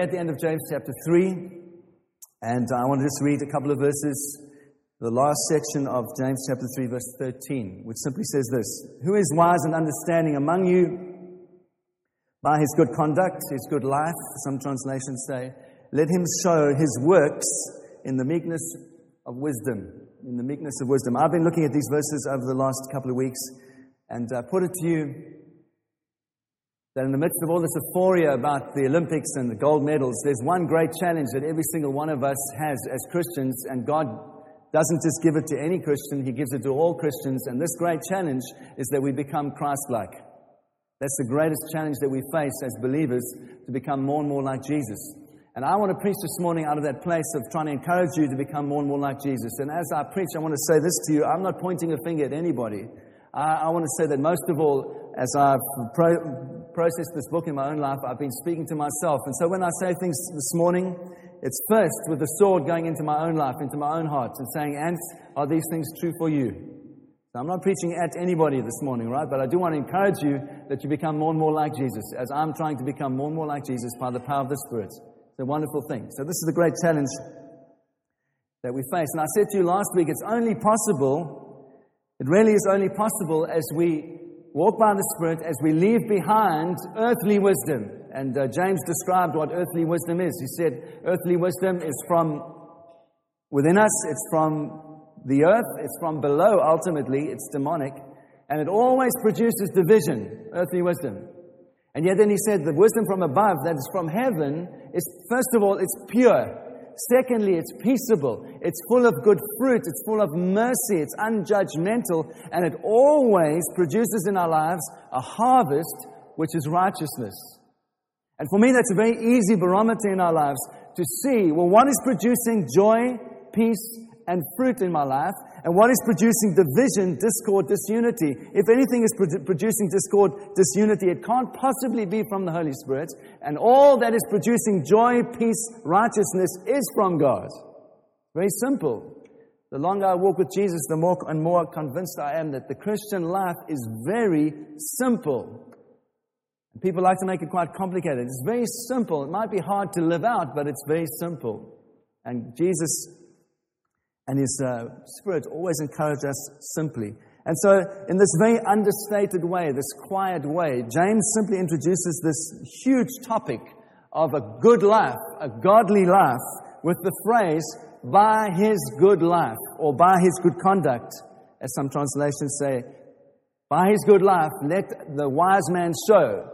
we're at the end of James chapter 3, and I want to just read a couple of verses, the last section of James chapter 3, verse 13, which simply says this Who is wise and understanding among you? By his good conduct, his good life, some translations say, let him show his works in the meekness of wisdom. In the meekness of wisdom. I've been looking at these verses over the last couple of weeks and uh, put it to you that in the midst of all this euphoria about the Olympics and the gold medals, there's one great challenge that every single one of us has as Christians, and God doesn't just give it to any Christian, He gives it to all Christians. And this great challenge is that we become Christ like. That's the greatest challenge that we face as believers to become more and more like Jesus. And I want to preach this morning out of that place of trying to encourage you to become more and more like Jesus. And as I preach, I want to say this to you I'm not pointing a finger at anybody. I, I want to say that most of all, as I've pro- processed this book in my own life, I've been speaking to myself. And so when I say things this morning, it's first with the sword going into my own life, into my own heart, and saying, Ants, are these things true for you? So I'm not preaching at anybody this morning, right? But I do want to encourage you that you become more and more like Jesus, as I'm trying to become more and more like Jesus by the power of the Spirit. It's a wonderful thing. So this is the great challenge that we face. And I said to you last week, it's only possible it really is only possible as we walk by the Spirit, as we leave behind earthly wisdom. And uh, James described what earthly wisdom is. He said, earthly wisdom is from within us, it's from the earth, it's from below, ultimately, it's demonic, and it always produces division, earthly wisdom. And yet then he said, the wisdom from above, that is from heaven, is first of all, it's pure. Secondly, it's peaceable. It's full of good fruit. It's full of mercy. It's unjudgmental. And it always produces in our lives a harvest which is righteousness. And for me, that's a very easy barometer in our lives to see, well, what is producing joy, peace, and fruit in my life? And what is producing division, discord, disunity? If anything is produ- producing discord, disunity, it can't possibly be from the Holy Spirit. And all that is producing joy, peace, righteousness is from God. Very simple. The longer I walk with Jesus, the more and more convinced I am that the Christian life is very simple. People like to make it quite complicated. It's very simple. It might be hard to live out, but it's very simple. And Jesus and His uh, Spirit always encourage us simply. And so, in this very understated way, this quiet way, James simply introduces this huge topic of a good life, a godly life, with the phrase, by his good life, or by his good conduct, as some translations say. By his good life, let the wise man show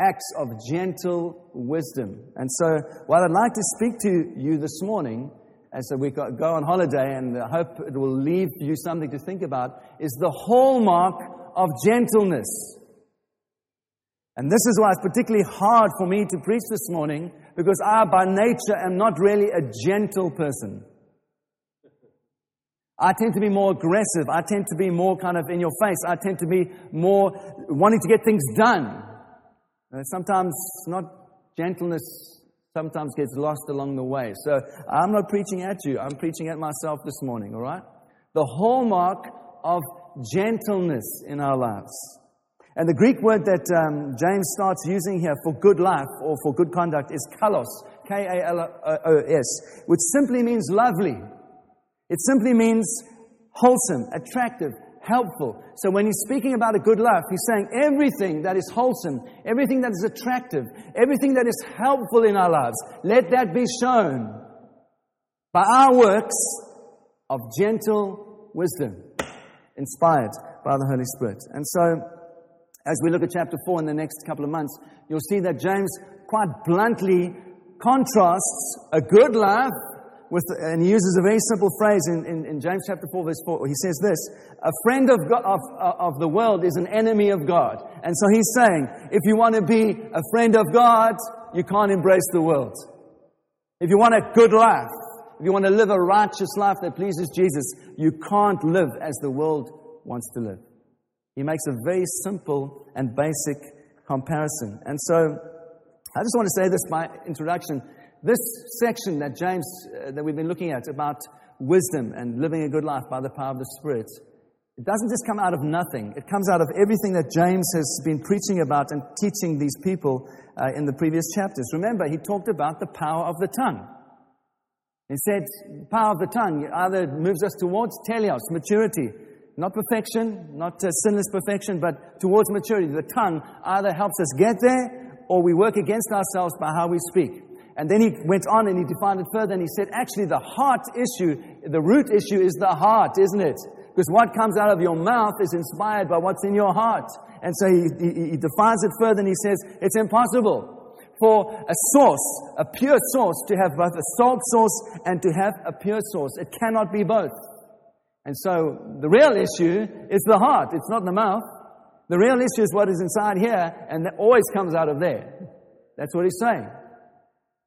acts of gentle wisdom. And so, what I'd like to speak to you this morning as we go on holiday, and I hope it will leave you something to think about, is the hallmark of gentleness. And this is why it's particularly hard for me to preach this morning, because I, by nature, am not really a gentle person. I tend to be more aggressive. I tend to be more kind of in your face. I tend to be more wanting to get things done. Uh, sometimes not gentleness sometimes gets lost along the way. So I'm not preaching at you, I'm preaching at myself this morning, all right? The hallmark of gentleness in our lives. And the Greek word that um, James starts using here for good life or for good conduct is kalos, K A L O S, which simply means lovely. It simply means wholesome, attractive, helpful. So when he's speaking about a good life, he's saying everything that is wholesome, everything that is attractive, everything that is helpful in our lives, let that be shown by our works of gentle wisdom, inspired by the Holy Spirit. And so, as we look at chapter 4 in the next couple of months, you'll see that James quite bluntly contrasts a good life with, and he uses a very simple phrase in, in, in, James chapter 4, verse 4. He says this A friend of, God, of, uh, of the world is an enemy of God. And so he's saying, if you want to be a friend of God, you can't embrace the world. If you want a good life, if you want to live a righteous life that pleases Jesus, you can't live as the world wants to live. He makes a very simple and basic comparison. And so, I just want to say this by introduction. This section that James, uh, that we've been looking at about wisdom and living a good life by the power of the Spirit, It doesn't just come out of nothing. It comes out of everything that James has been preaching about and teaching these people uh, in the previous chapters. Remember, he talked about the power of the tongue. He said, power of the tongue either moves us towards teleos, maturity, not perfection, not uh, sinless perfection, but towards maturity. The tongue either helps us get there or we work against ourselves by how we speak. And then he went on and he defined it further and he said, actually, the heart issue, the root issue is the heart, isn't it? Because what comes out of your mouth is inspired by what's in your heart. And so he, he, he defines it further and he says, it's impossible for a source, a pure source, to have both a salt source and to have a pure source. It cannot be both. And so the real issue is the heart. It's not the mouth. The real issue is what is inside here, and that always comes out of there. That's what he's saying.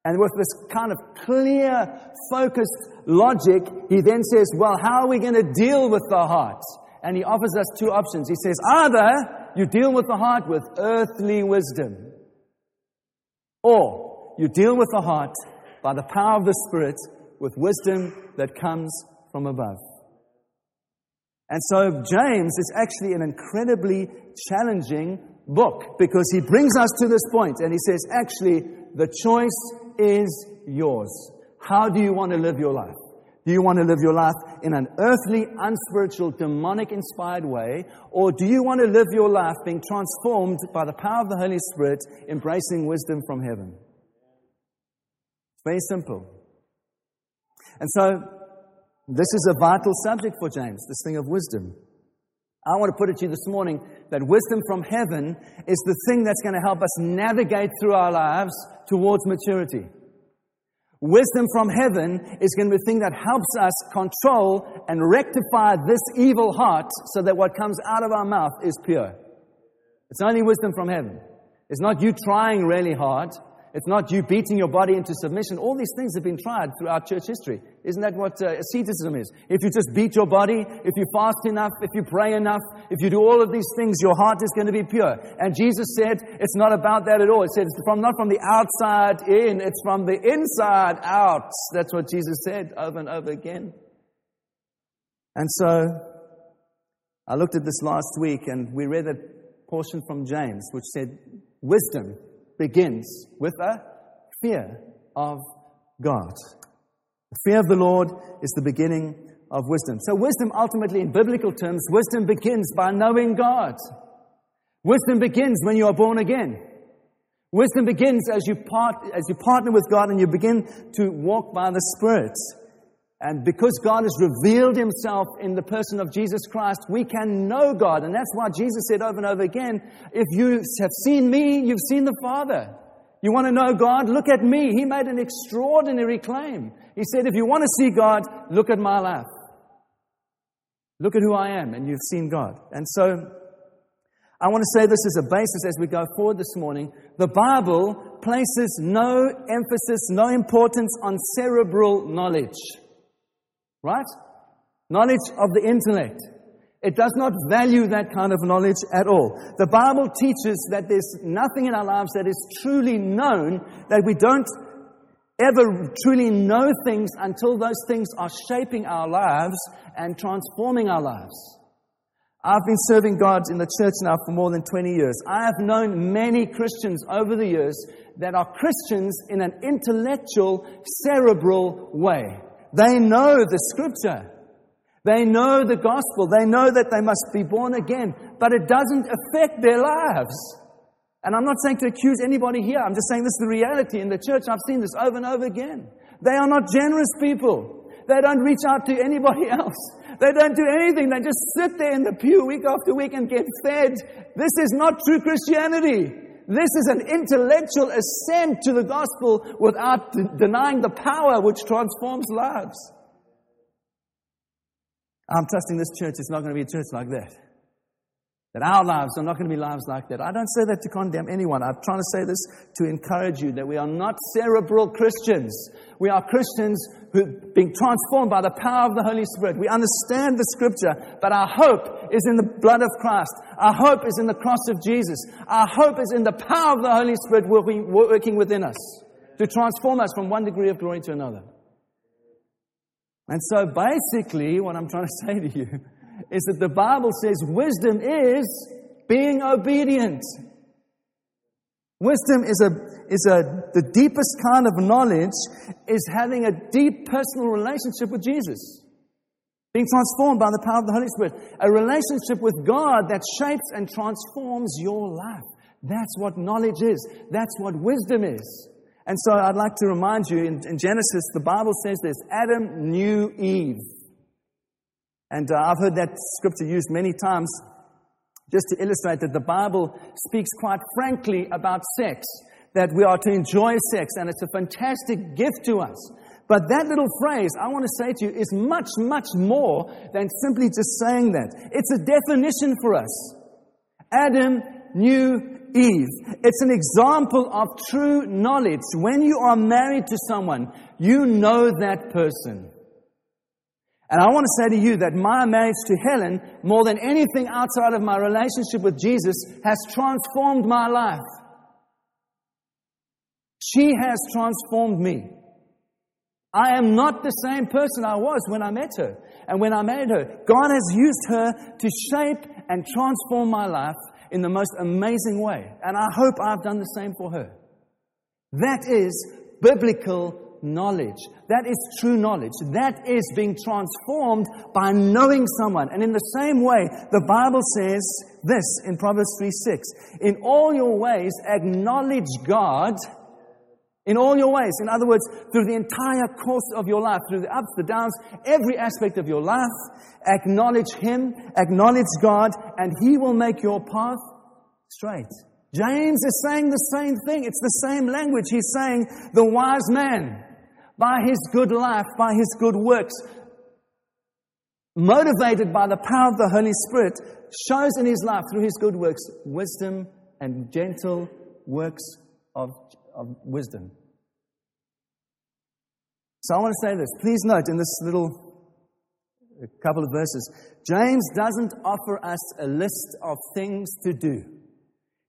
And with this kind of clear, focused logic, he then says, Well, how are we going to deal with the heart? And he offers us two options. He says, Either you deal with the heart with earthly wisdom, or you deal with the heart by the power of the Spirit with wisdom that comes from above. And so James is actually an incredibly challenging book because he brings us to this point and he says, actually, the choice is yours. How do you want to live your life? Do you want to live your life in an earthly, unspiritual, demonic inspired way? Or do you want to live your life being transformed by the power of the Holy Spirit, embracing wisdom from heaven? Very simple. And so, this is a vital subject for James, this thing of wisdom. I want to put it to you this morning that wisdom from heaven is the thing that's going to help us navigate through our lives towards maturity. Wisdom from heaven is going to be the thing that helps us control and rectify this evil heart so that what comes out of our mouth is pure. It's only wisdom from heaven. It's not you trying really hard. It's not you beating your body into submission. All these things have been tried throughout church history. Isn't that what uh, asceticism is? If you just beat your body, if you fast enough, if you pray enough, if you do all of these things, your heart is going to be pure. And Jesus said it's not about that at all. It said it's from, not from the outside in, it's from the inside out. That's what Jesus said over and over again. And so I looked at this last week and we read a portion from James which said, Wisdom begins with a fear of God. The fear of the Lord is the beginning of wisdom. So, wisdom ultimately, in biblical terms, wisdom begins by knowing God. Wisdom begins when you are born again. Wisdom begins as you, part, as you partner with God and you begin to walk by the Spirit. And because God has revealed himself in the person of Jesus Christ, we can know God. And that's why Jesus said over and over again, if you have seen me, you've seen the Father. You want to know God? Look at me. He made an extraordinary claim. He said, if you want to see God, look at my life. Look at who I am, and you've seen God. And so, I want to say this as a basis as we go forward this morning. The Bible places no emphasis, no importance on cerebral knowledge. Right? Knowledge of the intellect. It does not value that kind of knowledge at all. The Bible teaches that there's nothing in our lives that is truly known, that we don't ever truly know things until those things are shaping our lives and transforming our lives. I've been serving God in the church now for more than 20 years. I have known many Christians over the years that are Christians in an intellectual, cerebral way. They know the scripture. They know the gospel. They know that they must be born again, but it doesn't affect their lives. And I'm not saying to accuse anybody here. I'm just saying this is the reality in the church. I've seen this over and over again. They are not generous people. They don't reach out to anybody else. They don't do anything. They just sit there in the pew week after week and get fed. This is not true Christianity. This is an intellectual assent to the gospel without d- denying the power which transforms lives. I'm trusting this church is not going to be a church like that. That our lives are not going to be lives like that. I don't say that to condemn anyone. I'm trying to say this to encourage you that we are not cerebral Christians. We are Christians who being transformed by the power of the Holy Spirit. We understand the scripture, but our hope is in the blood of Christ. Our hope is in the cross of Jesus. Our hope is in the power of the Holy Spirit working, working within us to transform us from one degree of glory to another. And so basically, what I'm trying to say to you is that the Bible says wisdom is being obedient. Wisdom is a, is a, the deepest kind of knowledge is having a deep personal relationship with Jesus. Being transformed by the power of the Holy Spirit. A relationship with God that shapes and transforms your life. That's what knowledge is. That's what wisdom is. And so I'd like to remind you in, in Genesis, the Bible says this Adam knew Eve. And uh, I've heard that scripture used many times just to illustrate that the Bible speaks quite frankly about sex, that we are to enjoy sex, and it's a fantastic gift to us. But that little phrase, I want to say to you, is much, much more than simply just saying that. It's a definition for us. Adam knew Eve. It's an example of true knowledge. When you are married to someone, you know that person. And I want to say to you that my marriage to Helen, more than anything outside of my relationship with Jesus, has transformed my life. She has transformed me. I am not the same person I was when I met her and when I married her. God has used her to shape and transform my life in the most amazing way. And I hope I've done the same for her. That is biblical knowledge. That is true knowledge. That is being transformed by knowing someone. And in the same way, the Bible says this in Proverbs 3 6 In all your ways, acknowledge God. In all your ways. In other words, through the entire course of your life, through the ups, the downs, every aspect of your life, acknowledge Him, acknowledge God, and He will make your path straight. James is saying the same thing. It's the same language. He's saying the wise man, by his good life, by his good works, motivated by the power of the Holy Spirit, shows in his life through his good works wisdom and gentle works of, of wisdom. So I want to say this. Please note in this little couple of verses. James doesn't offer us a list of things to do.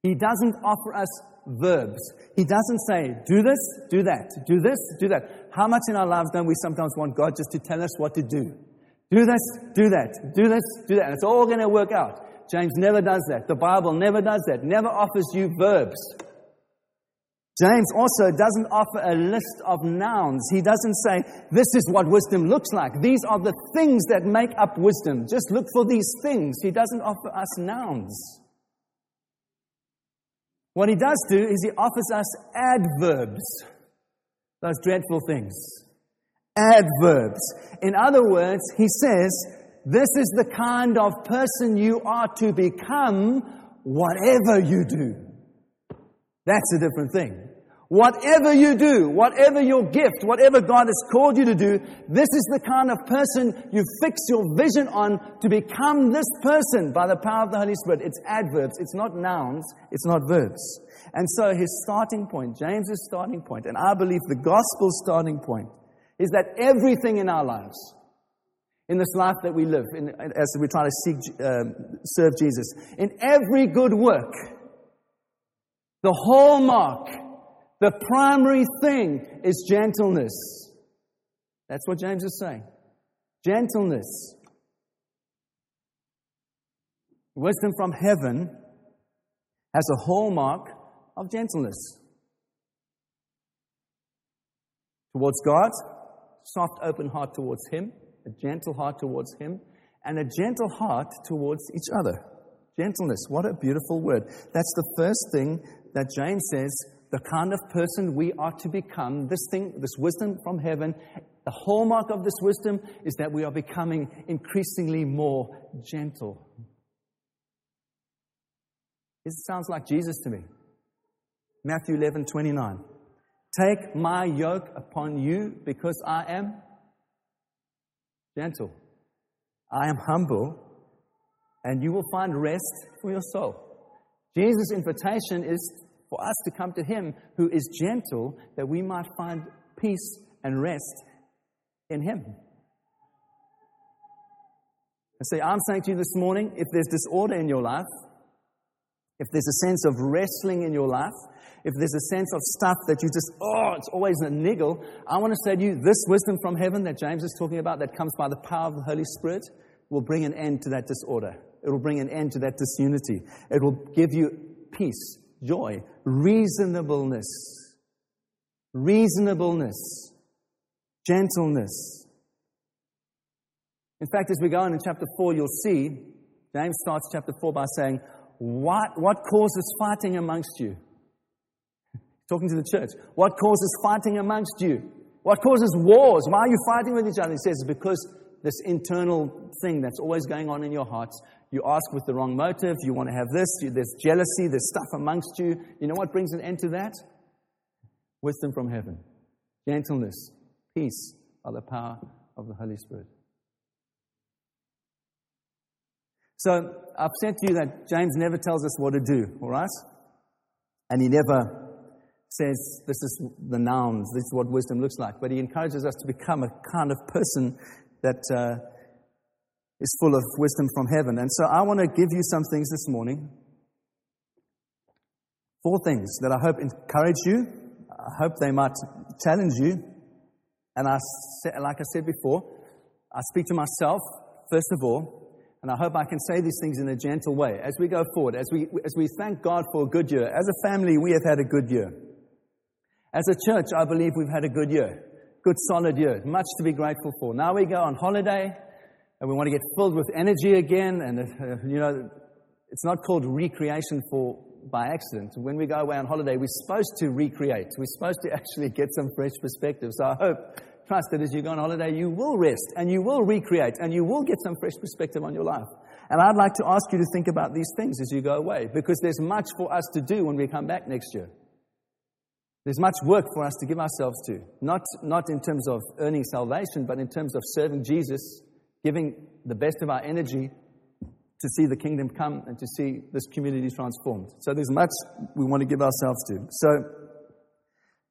He doesn't offer us verbs. He doesn't say, do this, do that, do this, do that. How much in our lives don't we sometimes want God just to tell us what to do? Do this, do that, do this, do that. And it's all going to work out. James never does that. The Bible never does that. Never offers you verbs. James also doesn't offer a list of nouns. He doesn't say, this is what wisdom looks like. These are the things that make up wisdom. Just look for these things. He doesn't offer us nouns. What he does do is he offers us adverbs. Those dreadful things. Adverbs. In other words, he says, this is the kind of person you are to become whatever you do. That's a different thing. Whatever you do, whatever your gift, whatever God has called you to do, this is the kind of person you fix your vision on to become this person by the power of the Holy Spirit. It's adverbs, it's not nouns, it's not verbs. And so his starting point, James's starting point, and I believe the gospel's starting point, is that everything in our lives, in this life that we live, in, as we try to seek, um, serve Jesus, in every good work, the hallmark, the primary thing is gentleness. That's what James is saying. Gentleness. Wisdom from heaven has a hallmark of gentleness. Towards God, soft, open heart towards Him, a gentle heart towards Him, and a gentle heart towards each other. Gentleness, what a beautiful word. That's the first thing that James says the kind of person we are to become, this thing, this wisdom from heaven, the hallmark of this wisdom is that we are becoming increasingly more gentle. This sounds like Jesus to me. Matthew 11 29. Take my yoke upon you because I am gentle. I am humble, and you will find rest for your soul. Jesus' invitation is for us to come to Him who is gentle, that we might find peace and rest in Him. And say, I'm saying to you this morning if there's disorder in your life, if there's a sense of wrestling in your life, if there's a sense of stuff that you just, oh, it's always a niggle, I want to say to you this wisdom from heaven that James is talking about that comes by the power of the Holy Spirit, will bring an end to that disorder. It will bring an end to that disunity. It will give you peace, joy, reasonableness, reasonableness, gentleness. In fact, as we go on in chapter 4, you'll see James starts chapter 4 by saying, What, what causes fighting amongst you? Talking to the church. What causes fighting amongst you? What causes wars? Why are you fighting with each other? He says, Because this internal thing that's always going on in your hearts. You ask with the wrong motive. You want to have this. There's jealousy. There's stuff amongst you. You know what brings an end to that? Wisdom from heaven, gentleness, peace by the power of the Holy Spirit. So I've said to you that James never tells us what to do, all right? And he never says this is the nouns, this is what wisdom looks like. But he encourages us to become a kind of person that uh, is full of wisdom from heaven. And so I want to give you some things this morning. Four things that I hope encourage you. I hope they might challenge you. And I, like I said before, I speak to myself, first of all, and I hope I can say these things in a gentle way as we go forward, as we, as we thank God for a good year. As a family, we have had a good year. As a church, I believe we've had a good year good solid year. Much to be grateful for. Now we go on holiday and we want to get filled with energy again. And, uh, you know, it's not called recreation for by accident. When we go away on holiday, we're supposed to recreate. We're supposed to actually get some fresh perspective. So I hope, trust that as you go on holiday, you will rest and you will recreate and you will get some fresh perspective on your life. And I'd like to ask you to think about these things as you go away because there's much for us to do when we come back next year. There's much work for us to give ourselves to, not, not in terms of earning salvation, but in terms of serving Jesus, giving the best of our energy to see the kingdom come and to see this community transformed. So there's much we want to give ourselves to. So,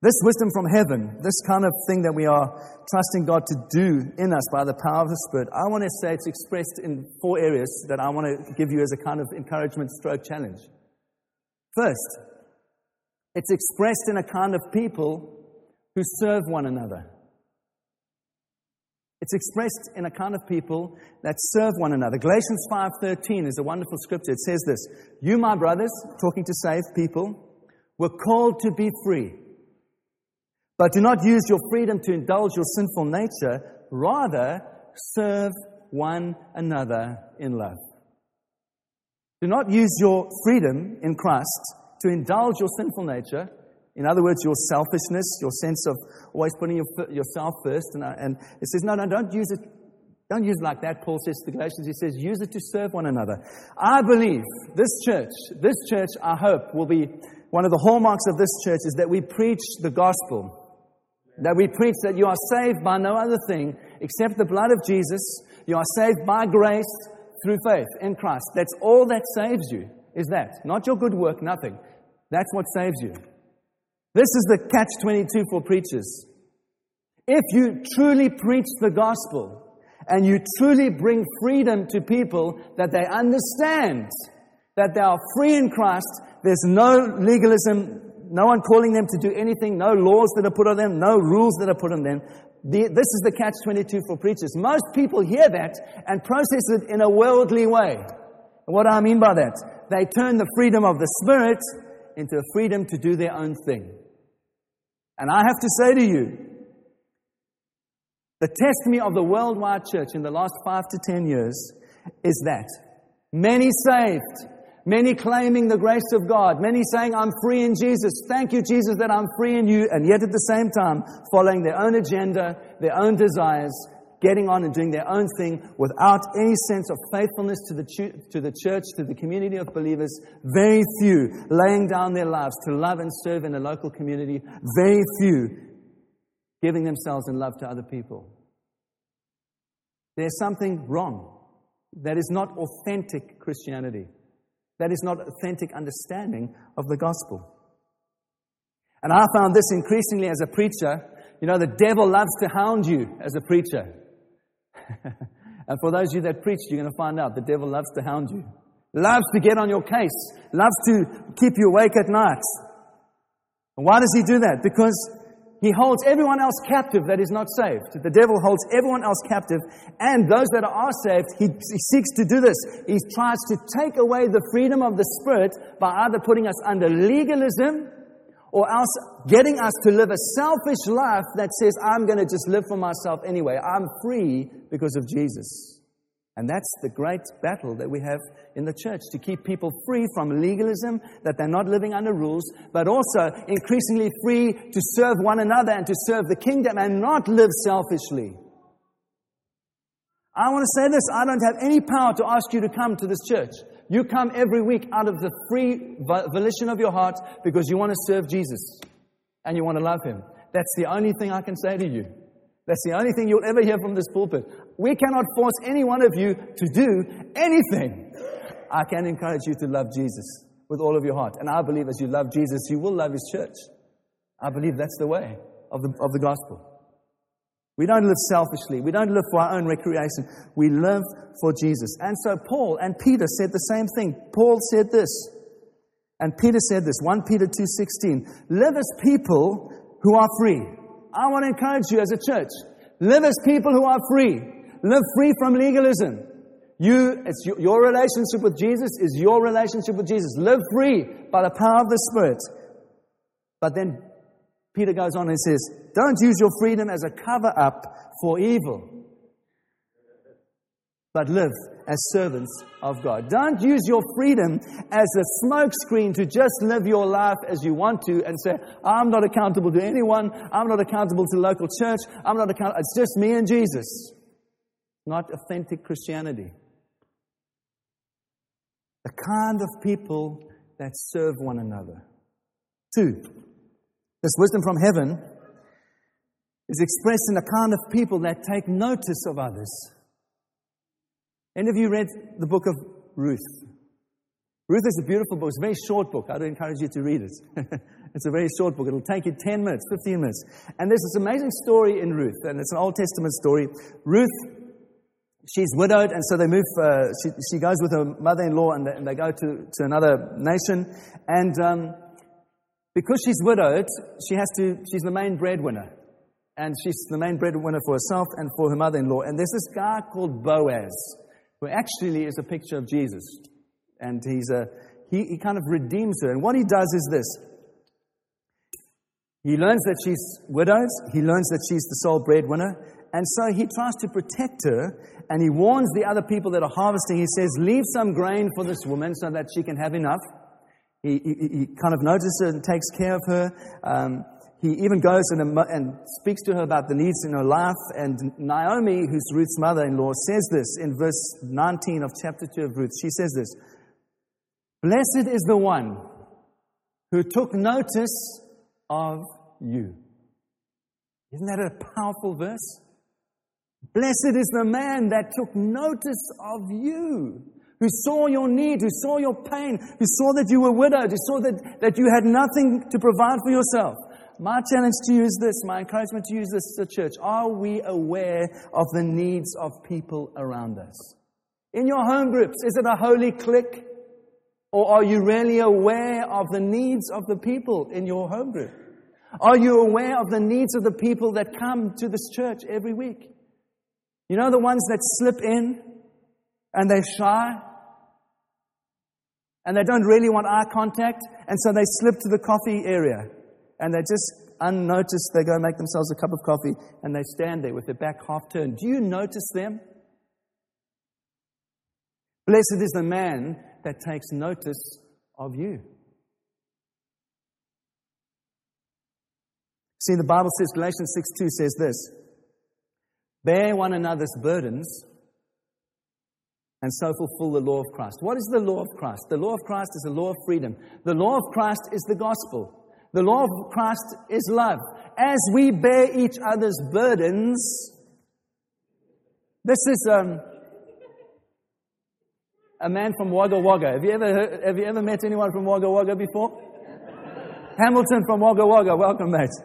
this wisdom from heaven, this kind of thing that we are trusting God to do in us by the power of the Spirit, I want to say it's expressed in four areas that I want to give you as a kind of encouragement stroke challenge. First, it's expressed in a kind of people who serve one another. It's expressed in a kind of people that serve one another. Galatians 5:13 is a wonderful scripture. It says this, "You my brothers, talking to saved people, were called to be free. But do not use your freedom to indulge your sinful nature, rather serve one another in love." Do not use your freedom in Christ to indulge your sinful nature. In other words, your selfishness, your sense of always putting your, yourself first. And, uh, and it says, no, no, don't use it. Don't use it like that, Paul says to the Galatians. He says, use it to serve one another. I believe this church, this church, I hope, will be one of the hallmarks of this church is that we preach the gospel. That we preach that you are saved by no other thing except the blood of Jesus. You are saved by grace through faith in Christ. That's all that saves you, is that. Not your good work, nothing. That's what saves you. This is the catch 22 for preachers. If you truly preach the gospel and you truly bring freedom to people that they understand that they are free in Christ, there's no legalism, no one calling them to do anything, no laws that are put on them, no rules that are put on them. The, this is the catch 22 for preachers. Most people hear that and process it in a worldly way. What do I mean by that? They turn the freedom of the Spirit into a freedom to do their own thing. And I have to say to you, the testimony of the worldwide church in the last five to ten years is that many saved, many claiming the grace of God, many saying, I'm free in Jesus. Thank you, Jesus, that I'm free in you. And yet at the same time, following their own agenda, their own desires, getting on and doing their own thing without any sense of faithfulness to the, to the church, to the community of believers. Very few laying down their lives to love and serve in a local community. Very few giving themselves in love to other people. There's something wrong. That is not authentic Christianity. That is not authentic understanding of the gospel. And I found this increasingly as a preacher. You know, the devil loves to hound you as a preacher. and for those of you that preach, you're going to find out the devil loves to hound you, loves to get on your case, loves to keep you awake at night. And why does he do that? Because He holds everyone else captive that is not saved. The devil holds everyone else captive, and those that are saved, he, he, seeks to do this. He tries to take away the freedom of the Spirit by either putting us under legalism or else getting us to live a selfish life that says, I'm going to just live for myself anyway. I'm free because of Jesus. And that's the great battle that we have in the church to keep people free from legalism, that they're not living under rules, but also increasingly free to serve one another and to serve the kingdom and not live selfishly. I want to say this I don't have any power to ask you to come to this church. You come every week out of the free volition of your heart because you want to serve Jesus and you want to love Him. That's the only thing I can say to you. That's the only thing you'll ever hear from this pulpit. We cannot force any one of you to do anything. I can encourage you to love Jesus with all of your heart. And I believe as you love Jesus, you will love His church. I believe that's the way of the, of the gospel. We don't live selfishly. We don't live for our own recreation. We live for Jesus. And so Paul and Peter said the same thing. Paul said this, and Peter said this, 1 Peter 2.16, live as people who are free I want to encourage you as a church. Live as people who are free. Live free from legalism. You, it's your, your relationship with Jesus is your relationship with Jesus. Live free by the power of the Spirit. But then Peter goes on and says, Don't use your freedom as a cover up for evil, but live as servants of God. Don't use your freedom as a smokescreen to just live your life as you want to and say, I'm not accountable to anyone. I'm not accountable to the local church. I'm not accountable. It's just me and Jesus. Not authentic Christianity. The kind of people that serve one another. Two, this wisdom from heaven is expressed in the kind of people that take notice of others. Any of you read the book of Ruth? Ruth is a beautiful book. It's a very short book. I'd encourage you to read it. it's a very short book. It'll take you 10 minutes, 15 minutes. And there's this amazing story in Ruth, and it's an Old Testament story. Ruth, she's widowed, and so they move, uh, she, she, goes with her mother in law, and, and they, go to, to another nation. And um, because she's widowed, she has to, she's the main breadwinner. And she's the main breadwinner for herself and for her mother in law. And there's this guy called Boaz who actually is a picture of Jesus. And he's a, he, he kind of redeems her. And what he does is this he learns that she's widowed, he learns that she's the sole breadwinner, and so he tries to protect her and he warns the other people that are harvesting. He says, Leave some grain for this woman so that she can have enough. He, he, he kind of notices her and takes care of her. Um, he even goes and, and speaks to her about the needs in her life. And Naomi, who's Ruth's mother in law, says this in verse 19 of chapter 2 of Ruth. She says this Blessed is the one who took notice of you. Isn't that a powerful verse? Blessed is the man that took notice of you, who saw your need, who saw your pain, who saw that you were widowed, who saw that, that you had nothing to provide for yourself. My challenge to you is this, my encouragement to you is this, the church. Are we aware of the needs of people around us? In your home groups, is it a holy clique? Or are you really aware of the needs of the people in your home group? Are you aware of the needs of the people that come to this church every week? You know the ones that slip in and they're shy and they don't really want eye contact and so they slip to the coffee area and they just unnoticed, they go make themselves a cup of coffee and they stand there with their back half turned. Do you notice them? Blessed is the man that takes notice of you. See, the Bible says, Galatians 6 2 says this Bear one another's burdens and so fulfill the law of Christ. What is the law of Christ? The law of Christ is the law of freedom. The law of Christ is the gospel. The law of Christ is love. As we bear each other's burdens, this is um, a man from Wagga Wagga. Have you ever heard, have you ever met anyone from Wagga Wagga before? Hamilton from Wagga Wagga, welcome, mate.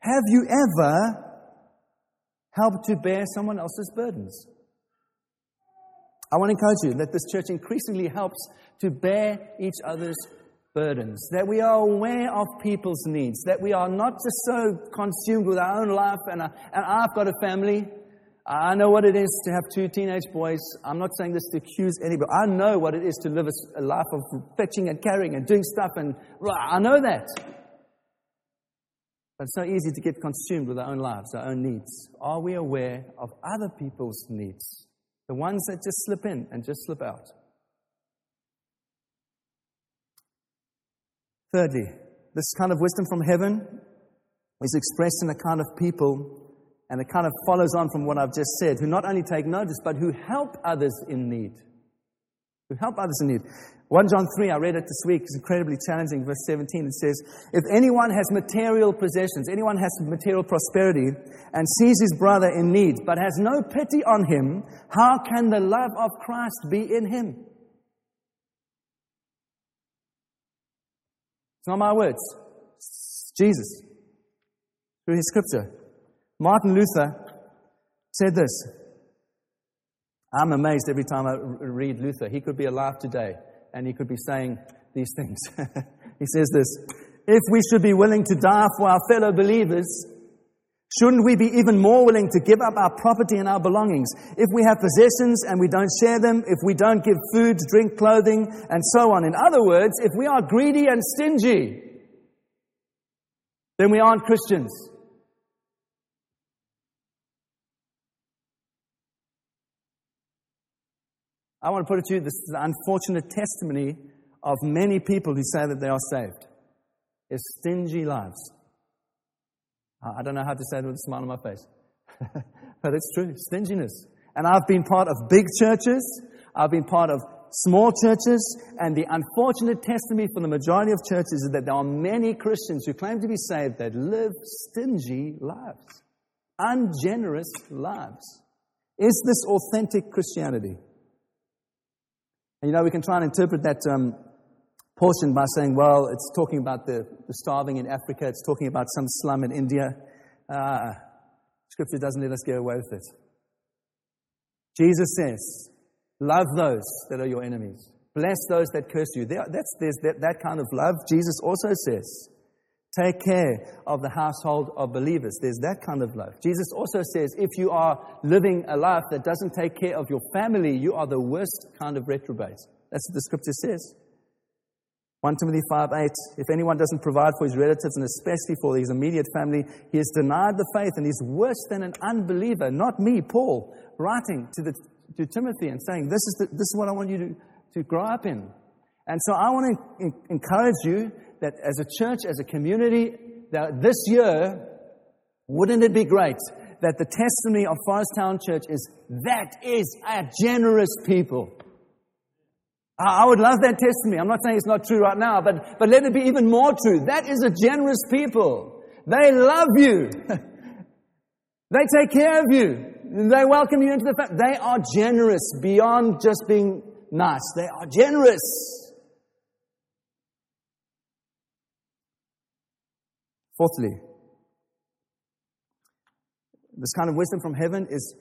Have you ever helped to bear someone else's burdens? I want to encourage you that this church increasingly helps to bear each other's burdens, that we are aware of people's needs, that we are not just so consumed with our own life and, uh, and I've got a family. I know what it is to have two teenage boys. I'm not saying this to accuse anybody. I know what it is to live a life of fetching and carrying and doing stuff, and I know that. But it's so easy to get consumed with our own lives, our own needs. Are we aware of other people's needs? The ones that just slip in and just slip out. Thirdly, this kind of wisdom from heaven is expressed in a kind of people, and it kind of follows on from what I've just said, who not only take notice, but who help others in need. Who help others in need. 1 John 3, I read it this week, it's incredibly challenging. Verse 17, it says, If anyone has material possessions, anyone has material prosperity, and sees his brother in need, but has no pity on him, how can the love of Christ be in him? It's not my words, it's Jesus. Through his scripture. Martin Luther said this. I'm amazed every time I read Luther. He could be alive today and he could be saying these things. he says this If we should be willing to die for our fellow believers, shouldn't we be even more willing to give up our property and our belongings? If we have possessions and we don't share them, if we don't give food, drink, clothing, and so on. In other words, if we are greedy and stingy, then we aren't Christians. I want to put it to you this is the unfortunate testimony of many people who say that they are saved. Is stingy lives. I don't know how to say it with a smile on my face. but it's true, stinginess. And I've been part of big churches, I've been part of small churches, and the unfortunate testimony for the majority of churches is that there are many Christians who claim to be saved that live stingy lives, ungenerous lives. Is this authentic Christianity? And you know, we can try and interpret that um, portion by saying, well, it's talking about the, the, starving in Africa, it's talking about some slum in India. Uh, scripture doesn't let us get away with it. Jesus says, love those that are your enemies. Bless those that curse you. That's, there's that, that kind of love. Jesus also says, Take care of the household of believers. There's that kind of love. Jesus also says if you are living a life that doesn't take care of your family, you are the worst kind of reprobate. That's what the scripture says. 1 Timothy 5 8. If anyone doesn't provide for his relatives and especially for his immediate family, he has denied the faith and he's worse than an unbeliever. Not me, Paul, writing to, the, to Timothy and saying, this is, the, this is what I want you to, to grow up in. And so I want to encourage you that as a church, as a community, that this year, wouldn't it be great that the testimony of Forest Town Church is that is a generous people. I would love that testimony. I'm not saying it's not true right now, but, but let it be even more true. That is a generous people. They love you. they take care of you. They welcome you into the family. They are generous beyond just being nice. They are generous. Fourthly, this kind of wisdom from heaven is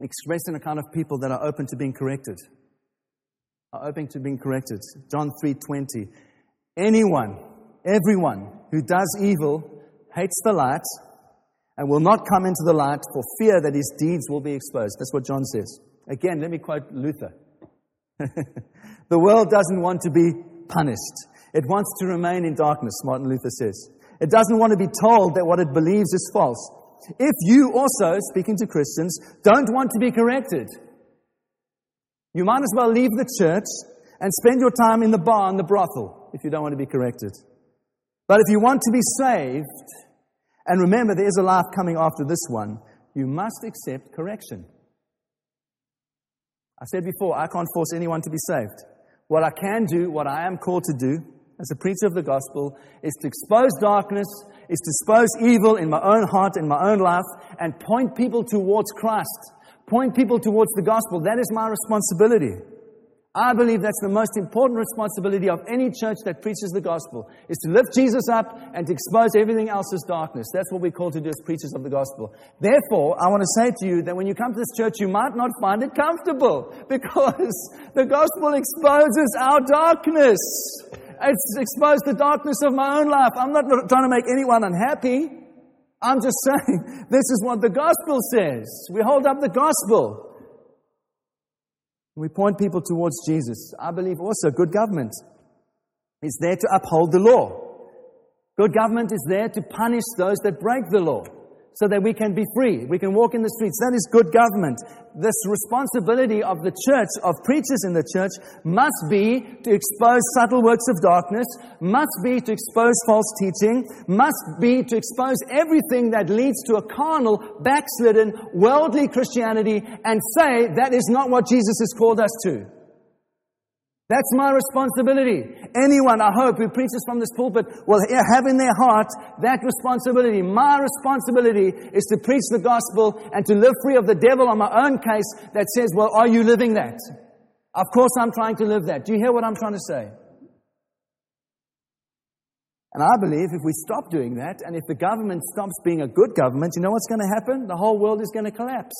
expressed in a kind of people that are open to being corrected. Are open to being corrected. John 3:20. Anyone, everyone who does evil hates the light and will not come into the light for fear that his deeds will be exposed. That's what John says. Again, let me quote Luther. the world doesn't want to be punished. It wants to remain in darkness, Martin Luther says. It doesn't want to be told that what it believes is false. If you also, speaking to Christians, don't want to be corrected, you might as well leave the church and spend your time in the bar and the brothel if you don't want to be corrected. But if you want to be saved, and remember there is a life coming after this one, you must accept correction. I said before, I can't force anyone to be saved. What I can do, what I am called to do, as a preacher of the gospel is to expose darkness, is to expose evil in my own heart, in my own life, and point people towards Christ. Point people towards the gospel. That is my responsibility. I believe that's the most important responsibility of any church that preaches the gospel, is to lift Jesus up and to expose everything else as darkness. That's what we're called to do as preachers of the gospel. Therefore, I want to say to you that when you come to this church, you might not find it comfortable because the gospel exposes our darkness. It's exposed the darkness of my own life. I'm not trying to make anyone unhappy. I'm just saying this is what the gospel says. We hold up the gospel. We point people towards Jesus. I believe also good government is there to uphold the law. Good government is there to punish those that break the law so that we can be free. We can walk in the streets. That is good government. This responsibility of the church, of preachers in the church, must be to expose subtle works of darkness, must be to expose false teaching, must be to expose everything that leads to a carnal, backslidden, worldly Christianity and say that is not what Jesus has called us to. That's my responsibility. Anyone, I hope, who preaches from this pulpit will have in their heart that responsibility. My responsibility is to preach the gospel and to live free of the devil on my own case that says, well, are you living that? Of course I'm trying to live that. Do you hear what I'm trying to say? And I believe if we stop doing that, and if the government stops being a good government, you know what's going to happen? The whole world is going to collapse.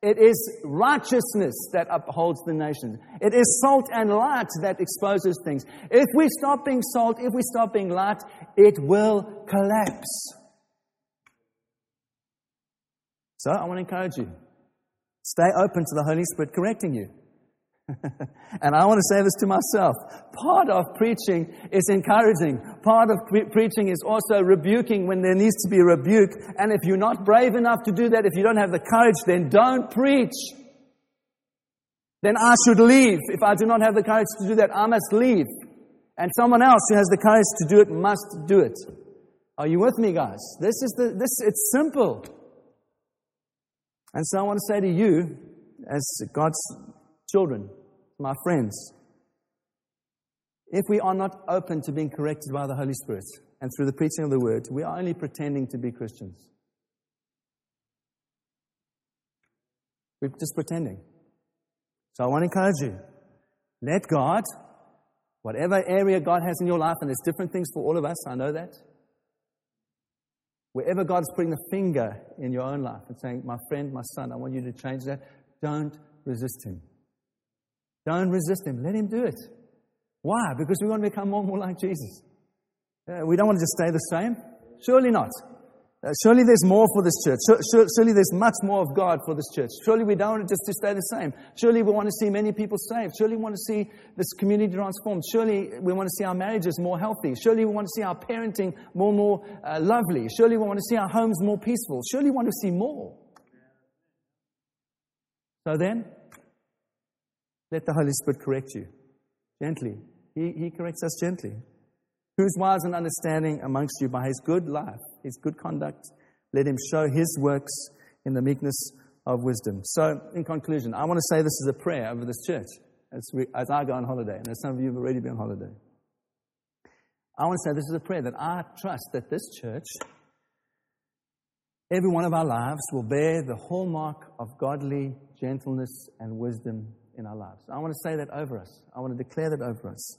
It is righteousness that upholds the nations. It is salt and light that exposes things. If we stop being salt, if we stop being light, it will collapse. So I want to encourage you. Stay open to the Holy Spirit correcting you. and I want to say this to myself. Part of preaching is encouraging. Part of pre- preaching is also rebuking when there needs to be rebuke. And if you're not brave enough to do that, if you don't have the courage, then don't preach. Then I should leave. If I do not have the courage to do that, I must leave. And someone else who has the courage to do it must do it. Are you with me, guys? This is the, this, it's simple. And so I want to say to you, as God's children, my friends, if we are not open to being corrected by the Holy Spirit and through the preaching of the word, we are only pretending to be Christians. We're just pretending. So I want to encourage you. Let God, whatever area God has in your life, and there's different things for all of us, I know that. Wherever God is putting the finger in your own life and saying, My friend, my son, I want you to change that, don't resist Him. Don't resist Him. Let Him do it. Why? Because we want to become more and more like Jesus. Uh, we don't want to just stay the same. Surely not. Uh, surely there's more for this church. Surely there's much more of God for this church. Surely we don't want just to stay the same. Surely we want to see many people saved. Surely we want to see this community transformed. Surely we want to see our marriages more healthy. Surely we want to see our parenting more and more uh, lovely. Surely we want to see our homes more peaceful. Surely we want to see more. So then, let the Holy Spirit correct you gently. He, he corrects us gently. Who's wise and understanding amongst you by his good life, his good conduct? Let him show his works in the meekness of wisdom. So, in conclusion, I want to say this is a prayer over this church as, we, as I go on holiday, and as some of you have already been on holiday. I want to say this is a prayer that I trust that this church, every one of our lives, will bear the hallmark of godly gentleness and wisdom in our lives. I want to say that over us. I want to declare that over us.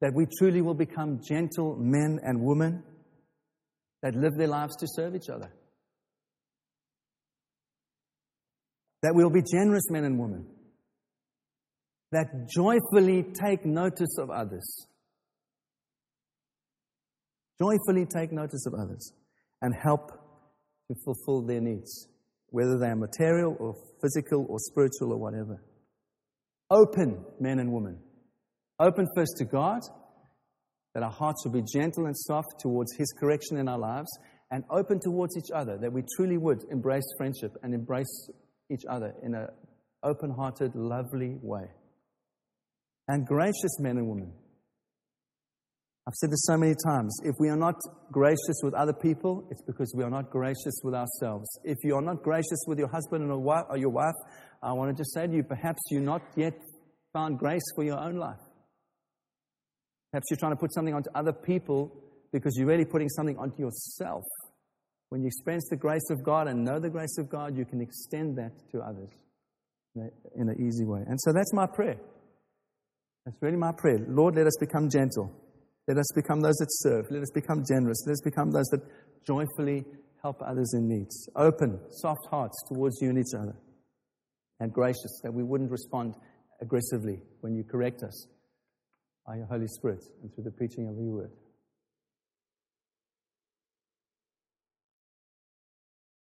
That we truly will become gentle men and women that live their lives to serve each other. That we'll be generous men and women that joyfully take notice of others. Joyfully take notice of others and help to fulfill their needs, whether they are material or physical or spiritual or whatever. Open, men and women. Open first to God, that our hearts will be gentle and soft towards His correction in our lives, and open towards each other, that we truly would embrace friendship and embrace each other in an open hearted, lovely way. And gracious men and women. I've said this so many times. If we are not gracious with other people, it's because we are not gracious with ourselves. If you are not gracious with your husband or your wife, I want to just say to you, perhaps you're not yet found grace for your own life. Perhaps you're trying to put something onto other people because you're really putting something onto yourself. When you experience the grace of God and know the grace of God, you can extend that to others in an easy way. And so that's my prayer. That's really my prayer. Lord, let us become gentle. Let us become those that serve. Let us become generous. Let us become those that joyfully help others in need. Open, soft hearts towards you and each other and gracious, that we wouldn't respond aggressively when you correct us. by your Holy Spirit and through the preaching of your word.